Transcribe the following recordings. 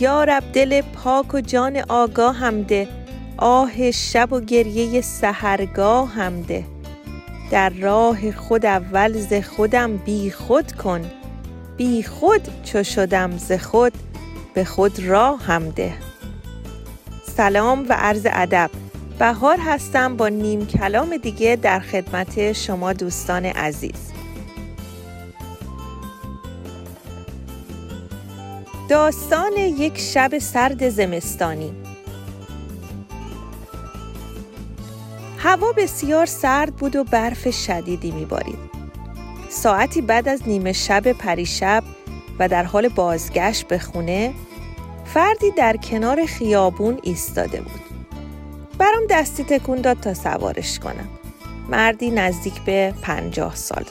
یارب دل پاک و جان آگاه هم ده. آه شب و گریه سهرگاه هم ده. در راه خود اول ز خودم بی خود کن. بی خود چو شدم ز خود به خود راه هم ده. سلام و عرض ادب. بهار هستم با نیم کلام دیگه در خدمت شما دوستان عزیز. داستان یک شب سرد زمستانی هوا بسیار سرد بود و برف شدیدی میبارید. ساعتی بعد از نیمه شب پریشب و در حال بازگشت به خونه فردی در کنار خیابون ایستاده بود. برام دستی تکون داد تا سوارش کنم. مردی نزدیک به پنجاه سال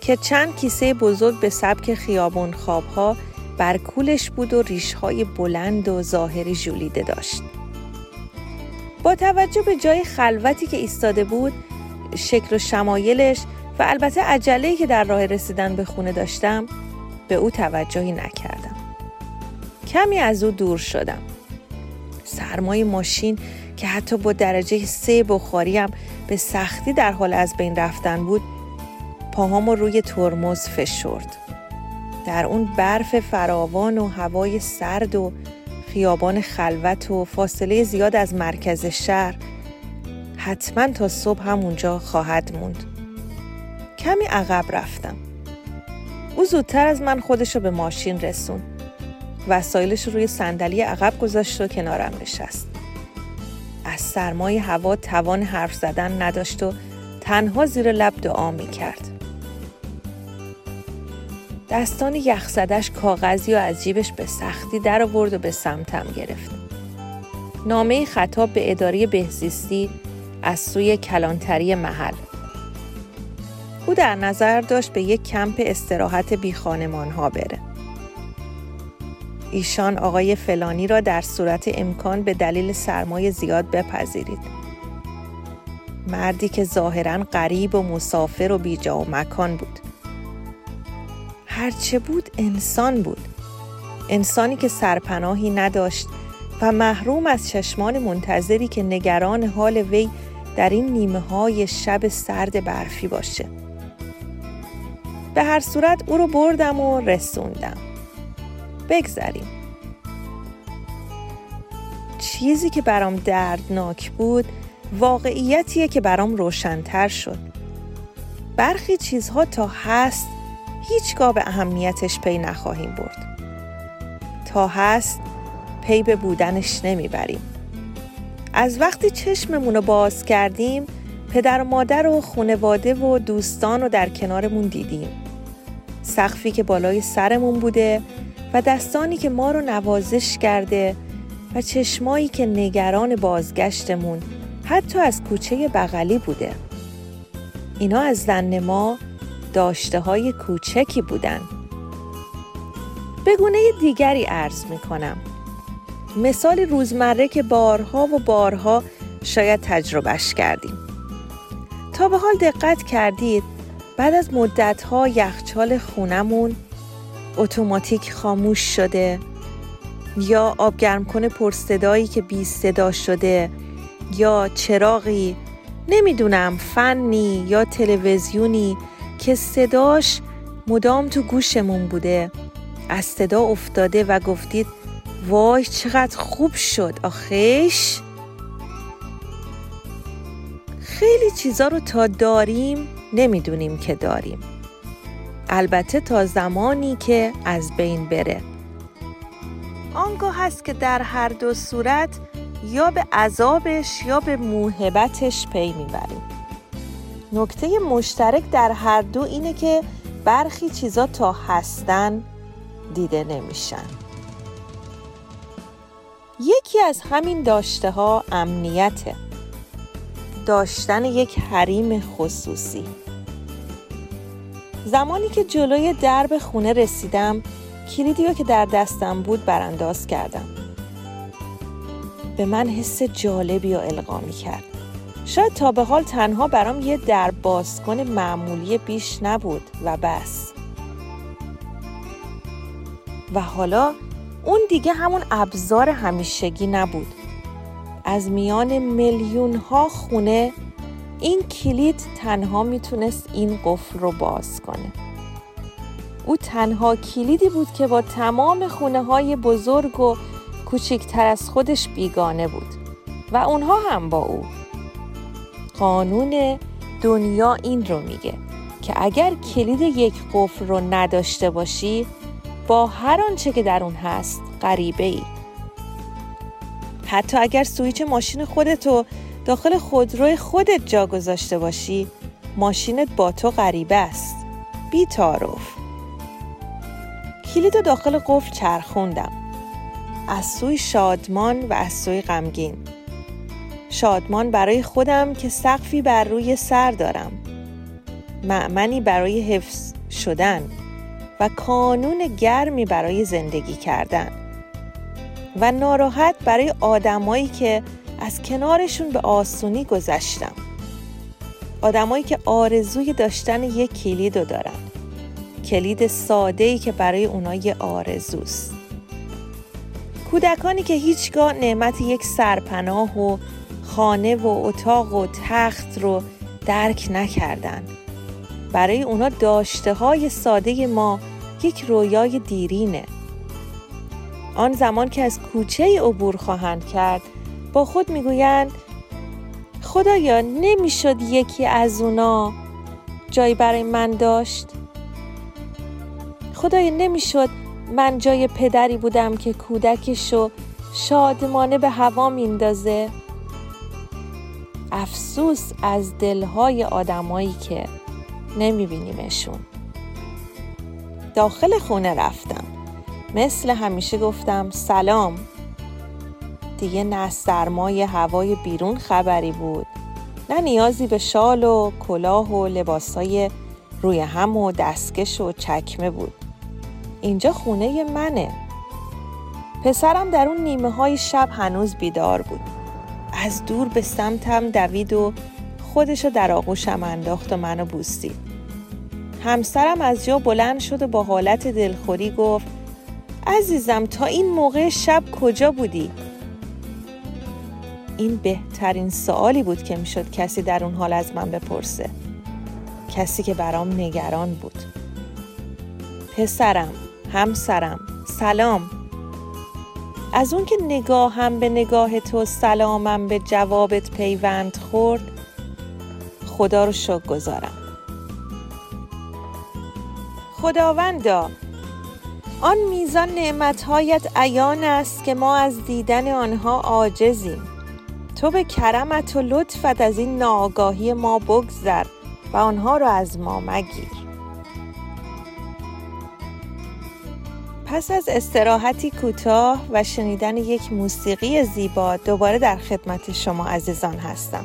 که چند کیسه بزرگ به سبک خیابون خوابها بر کولش بود و ریشهای بلند و ظاهری ژولیده داشت. با توجه به جای خلوتی که ایستاده بود، شکل و شمایلش و البته عجله‌ای که در راه رسیدن به خونه داشتم، به او توجهی نکردم. کمی از او دور شدم. سرمای ماشین که حتی با درجه سه بخاریم به سختی در حال از بین رفتن بود، پاهامو روی ترمز فشرد. در اون برف فراوان و هوای سرد و خیابان خلوت و فاصله زیاد از مرکز شهر حتما تا صبح همونجا خواهد موند. کمی عقب رفتم. او زودتر از من خودش رو به ماشین رسون. وسایلش رو روی صندلی عقب گذاشت و کنارم نشست. از سرمای هوا توان حرف زدن نداشت و تنها زیر لب دعا می کرد. دستان یخزدش کاغذی و از جیبش به سختی در آورد و به سمتم گرفت. نامه خطاب به اداره بهزیستی از سوی کلانتری محل. او در نظر داشت به یک کمپ استراحت بی خانمان ها بره. ایشان آقای فلانی را در صورت امکان به دلیل سرمای زیاد بپذیرید. مردی که ظاهرا غریب و مسافر و بیجا و مکان بود. هرچه بود انسان بود. انسانی که سرپناهی نداشت و محروم از چشمان منتظری که نگران حال وی در این نیمه های شب سرد برفی باشه. به هر صورت او رو بردم و رسوندم. بگذریم. چیزی که برام دردناک بود واقعیتیه که برام روشنتر شد. برخی چیزها تا هست هیچگاه به اهمیتش پی نخواهیم برد. تا هست پی به بودنش نمی‌بریم. از وقتی چشممون رو باز کردیم پدر و مادر و خونواده و دوستان رو در کنارمون دیدیم. سقفی که بالای سرمون بوده و دستانی که ما رو نوازش کرده و چشمایی که نگران بازگشتمون حتی از کوچه بغلی بوده. اینا از زن ما داشته های کوچکی بودن. به گونه دیگری عرض می کنم. مثال روزمره که بارها و بارها شاید تجربهش کردیم. تا به حال دقت کردید بعد از مدتها یخچال خونمون اتوماتیک خاموش شده یا آبگرم کنه پرصدایی که بی صدا شده یا چراغی نمی‌دونم فنی یا تلویزیونی که صداش مدام تو گوشمون بوده. از صدا افتاده و گفتید وای چقدر خوب شد آخیش؟ خیلی چیزا رو تا داریم نمی‌دونیم که داریم. البته تا زمانی که از بین بره. آنگاه هست که در هر دو صورت یا به عذابش یا به موهبتش پی می‌بریم. نکته مشترک در هر دو اینه که برخی چیزا تا هستن دیده نمیشن. یکی از همین داشته ها امنیته. داشتن یک حریم خصوصی. زمانی که جلوی درب خونه رسیدم کلیدی رو که در دستم بود برانداز کردم. به من حس جالبی و القا کرد شاید تا به حال تنها برام یه در بازکن معمولی بیش نبود و بس. و حالا اون دیگه همون ابزار همیشگی نبود. از میان میلیون ها خونه این کلید تنها می‌تونست این قفل رو باز کنه. او تنها کلیدی بود که با تمام خونه های بزرگ و کوچکتر از خودش بیگانه بود. و اونها هم با او. قانون دنیا این رو میگه که اگر کلید یک قفل رو نداشته باشی با هر آنچه که در اون هست غریبه ای حتی اگر سویچ ماشین خودتو داخل خودروی خودت جا گذاشته باشی ماشینت با تو غریبه است. بی تعارف کلید داخل قفل چرخوندم. از سوی شادمان و از سوی غمگین. شادمان برای خودم که سقفی بر روی سر دارم. معمنی برای حفظ شدن و کانون گرمی برای زندگی کردن. و ناراحت برای آدمایی که از کنارشون به آسونی گذشتم. آدمایی که آرزوی داشتن یک کلید رو دارن. کلید ساده ای که برای اونا یه آرزوست. کودکانی که هیچگاه نعمت یک سرپناه و خانه و اتاق و تخت رو درک نکردن. برای اونا داشته های ساده ما یک رویای دیرینه. آن زمان که از کوچه عبور خواهند کرد با خود می‌گویند خدایا نمی‌شد یکی از اونا جایی برای من داشت؟ خدایا نمی‌شد من جای پدری بودم که کودکشو شادمانه به هوا میندازه افسوس از دلهای آدمایی که نمیبینیمشون. داخل خونه رفتم. مثل همیشه گفتم سلام. دیگه نه سرمای هوای بیرون خبری بود. نه نیازی به شال و کلاه و لباسای روی هم و دستکش و چکمه بود. اینجا خونه منه. پسرم در اون نیمه های شب هنوز بیدار بود. از دور به سمتم دوید و خودشو در آغوشم انداخت و منو بوستید همسرم از جا بلند شد و با حالت دلخوری گفت عزیزم تا این موقع شب کجا بودی؟ این بهترین سوالی بود که می‌شد کسی در اون حال از من بپرسه. کسی که برام نگران بود. پسرم همسرم سلام. از اون که نگاهم به نگاه تو سلامم به جوابت پیوند خورد خدا رو شکر گذارم. خداوندا آن میزان نعمتهایت عیان است که ما از دیدن آنها عاجزیم. تو به کرمت و لطفت از این ناآگاهی ما بگذر و آنها را از ما مگیر. پس از استراحتی کوتاه و شنیدن یک موسیقی زیبا دوباره در خدمت شما عزیزان هستم.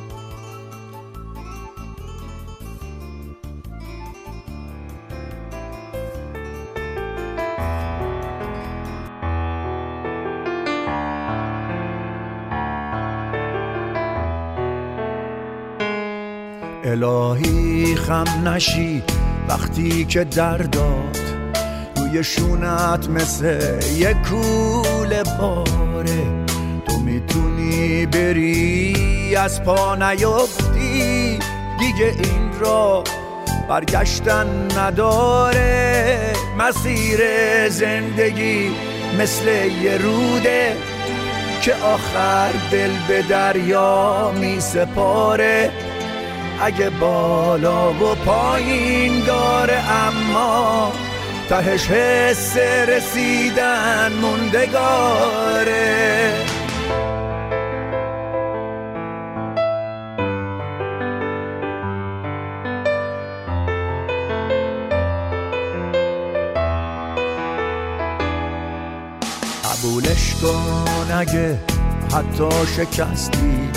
الهی خم نشی وقتی که درداد روی شونت مثل یه کول باره. تو می‌تونی بری از پا نیفتی. دیگه این را برگشتن نداره. مسیر زندگی مثل یه روده که آخر دل به دریا می سپاره. اگه بالا و پایین داره اما تهش حس رسیدن موندگاره. قبولش کن اگه حتی شکستی.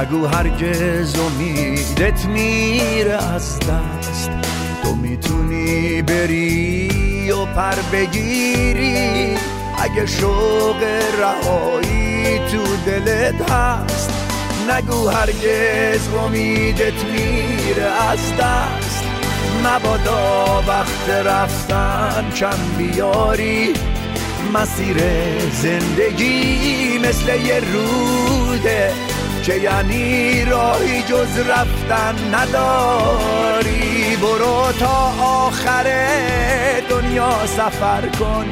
نگو هرگز امیدت میره از دست. تو می‌تونی بری و پر بگیری. اگه شوق رهایی تو دلت هست نگو هرگز امیدت میره از دست. مبادا وقت رفتن کم بیاری مسیر زندگی مثل یه روده. که یعنی راهی جز رفتن نداری. برو تا آخر دنیا سفر کن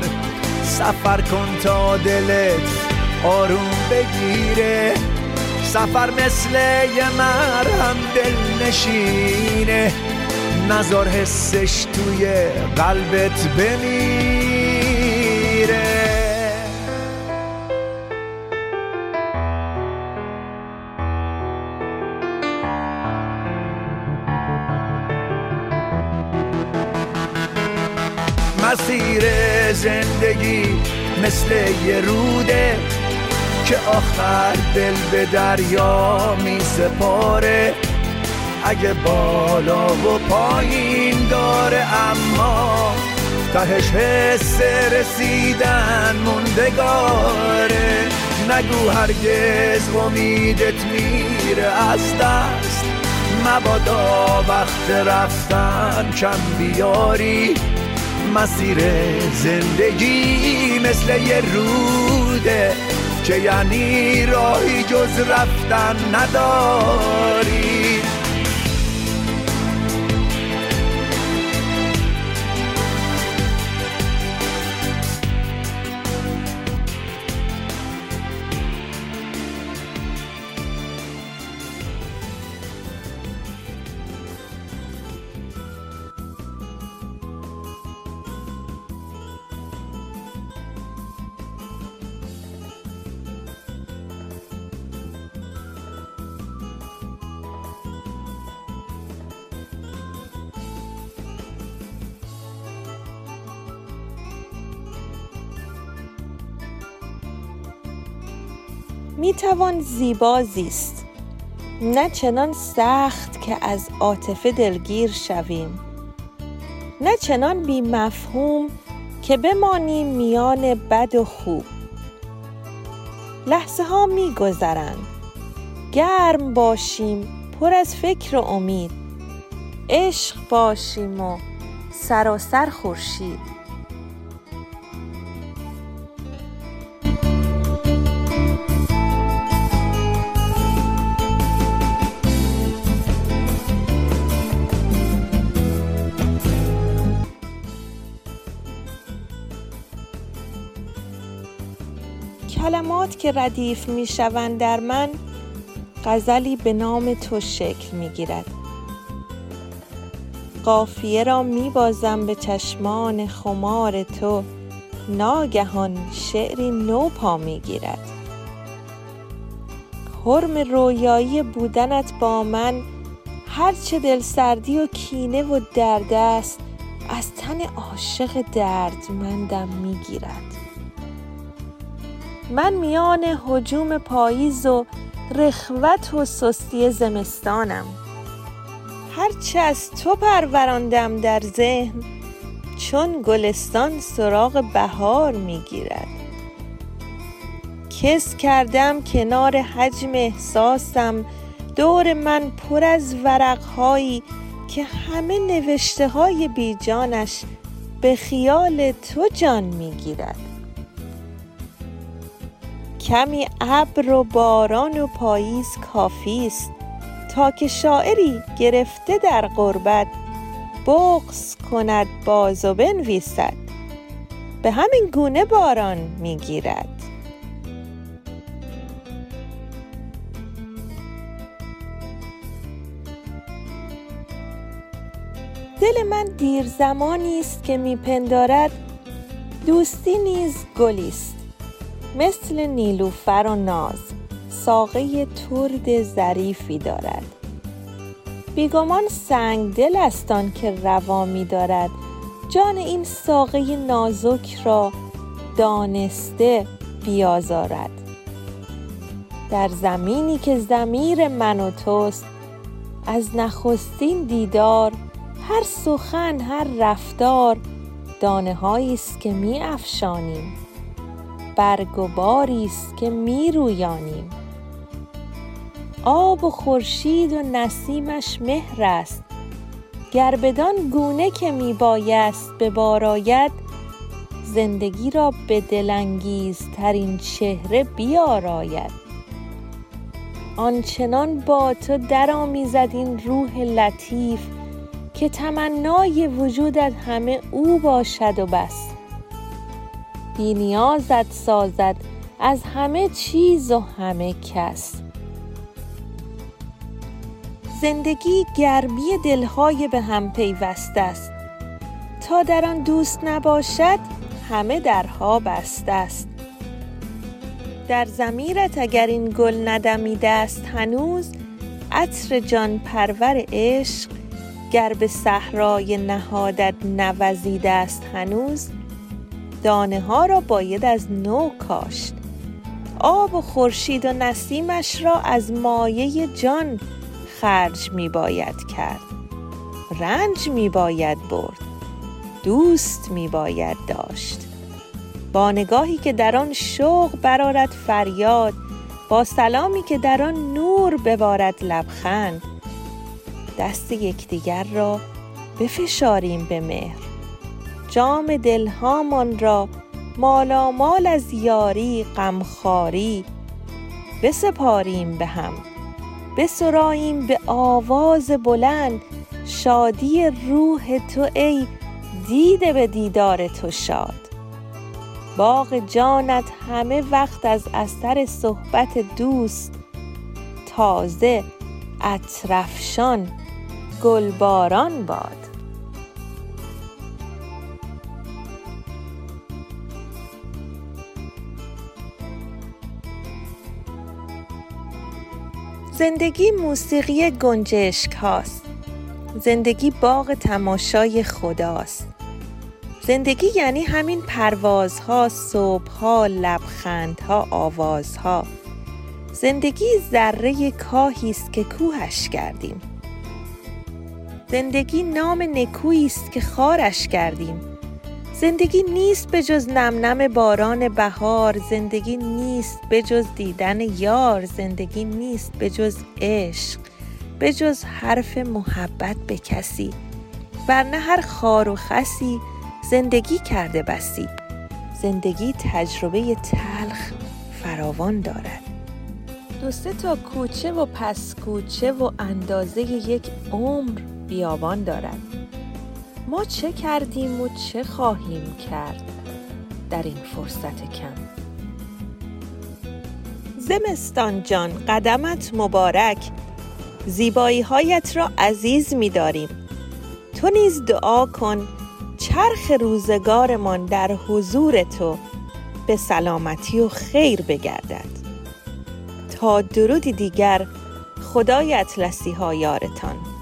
سفر کن تا دلت آروم بگیره. سفر مثل یه مرهم دل نشینه. نظر حسش توی قلبت بمیره. مسیر زندگی مثل یه روده که آخر دل به دریا می سپاره. اگه بالا و پایین داره اما تهش حس رسیدن موندگاره. نگو هرگز امیدت میره از دست. مبادا وقت رفتن کم بیاری. مسیر زندگی مثل یه روده که یعنی راهی جز رفتن نداری. می توان زیبا زیست. نه چنان سخت که از عاطفه دلگیر شویم. نه چنان بی مفهوم که بمانیم میان بد و خوب. لحظه ها می گذرند گرم باشیم پر از فکر و امید. عشق باشیم و سراسر خورشید. کلمات که ردیف می شوند در من غزلی به نام تو شکل می گیرد قافیه را می بازم به چشمان خمار تو ناگهان شعری نو پا می گیرد حرم رویایی بودنت با من هرچه دل سردی و کینه و درد است از تن عاشق دردمندم می گیرد من میان حجوم پاییز و رخوت و سستی زمستانم. هرچه از تو پروراندم در ذهن چون گلستان سراغ بهار می‌گیرد. کس کردم کنار حجم احساسم دور من پر از ورقهایی که همه نوشته های بیجانش به خیال تو جان می‌گیرد. کمی ابر و باران و پاییز کافی است. تا که شاعری گرفته در غربت بغض کند باز و بنویسد. به همین گونه باران می‌گیرد. دل من دیر زمانی است که میپندارد. دوستی نیز گلی است. مثل نیلوفر و ناز ساقه ترد ظریفی دارد. بیگمان سنگ دل استان که روا می دارد. جان این ساقه نازک را دانسته بیازارد. در زمینی که زمیر من و توست از نخستین دیدار هر سخن هر رفتار دانه است که می افشانیم. برگ و باری است که می رویانیم آب و خورشید و نسیمش مهر است. گر بدان گونه که می بایست به بار آید زندگی را به دلانگیزترین چهره بیاراید. آنچنان با تو درآمیزد این روح لطیف که تمنای وجودت همه او باشد و بس. بی نیازت سازد از همه چیز و همه کس. زندگی گرمی دلهای به هم پیوسته است. تا در آن دوست نباشد همه درها بسته است. در زمیرت اگر این گل ندمیده است هنوز عطر جان پرور عشق گر به صحرای نهادت نوزیده است هنوز دانه ها را باید از نو کاشت. آب و خورشید و نسیمش را از مایه جان خرج می باید کرد. رنج می باید برد. دوست می باید داشت. با نگاهی که در آن شوق برارد فریاد با سلامی که در آن نور ببارد لبخند دست یکدیگر را بفشاریم به مهر. جام دلهامان را مالامال از یاری غمخواری بسپاریم به هم بسراییم به آواز بلند شادی روح تو ای دیده به دیدار تو شاد. باغ جانت همه وقت از اثر صحبت دوست تازه اطرفشان گلباران باد. زندگی موسیقی گنجشک هاست. زندگی باغ تماشای خداست. زندگی یعنی همین پروازها، صبحها، لبخندها، آوازها. زندگی ذره کاهی است که کوهش کردیم. زندگی نام نکویی است که خارش کردیم. زندگی نیست به جز نم نم باران بهار زندگی نیست به جز دیدن یار زندگی نیست به جز عشق به جز حرف محبت به کسی. ورنه هر خار و خسی زندگی کرده بسی. زندگی تجربه تلخ فراوان دارد. دو سه تا کوچه و پس کوچه و اندازه یک عمر بیابان دارد. ما چه کردیم و چه خواهیم کرد در این فرصت کم؟ زمستان جان قدمت مبارک. زیبایی هایت را عزیز می داریم تو نیز دعا کن چرخ روزگارمان در حضور تو به سلامتی و خیر بگردد. تا درودی دیگر خدای اطلسی ها یارتان.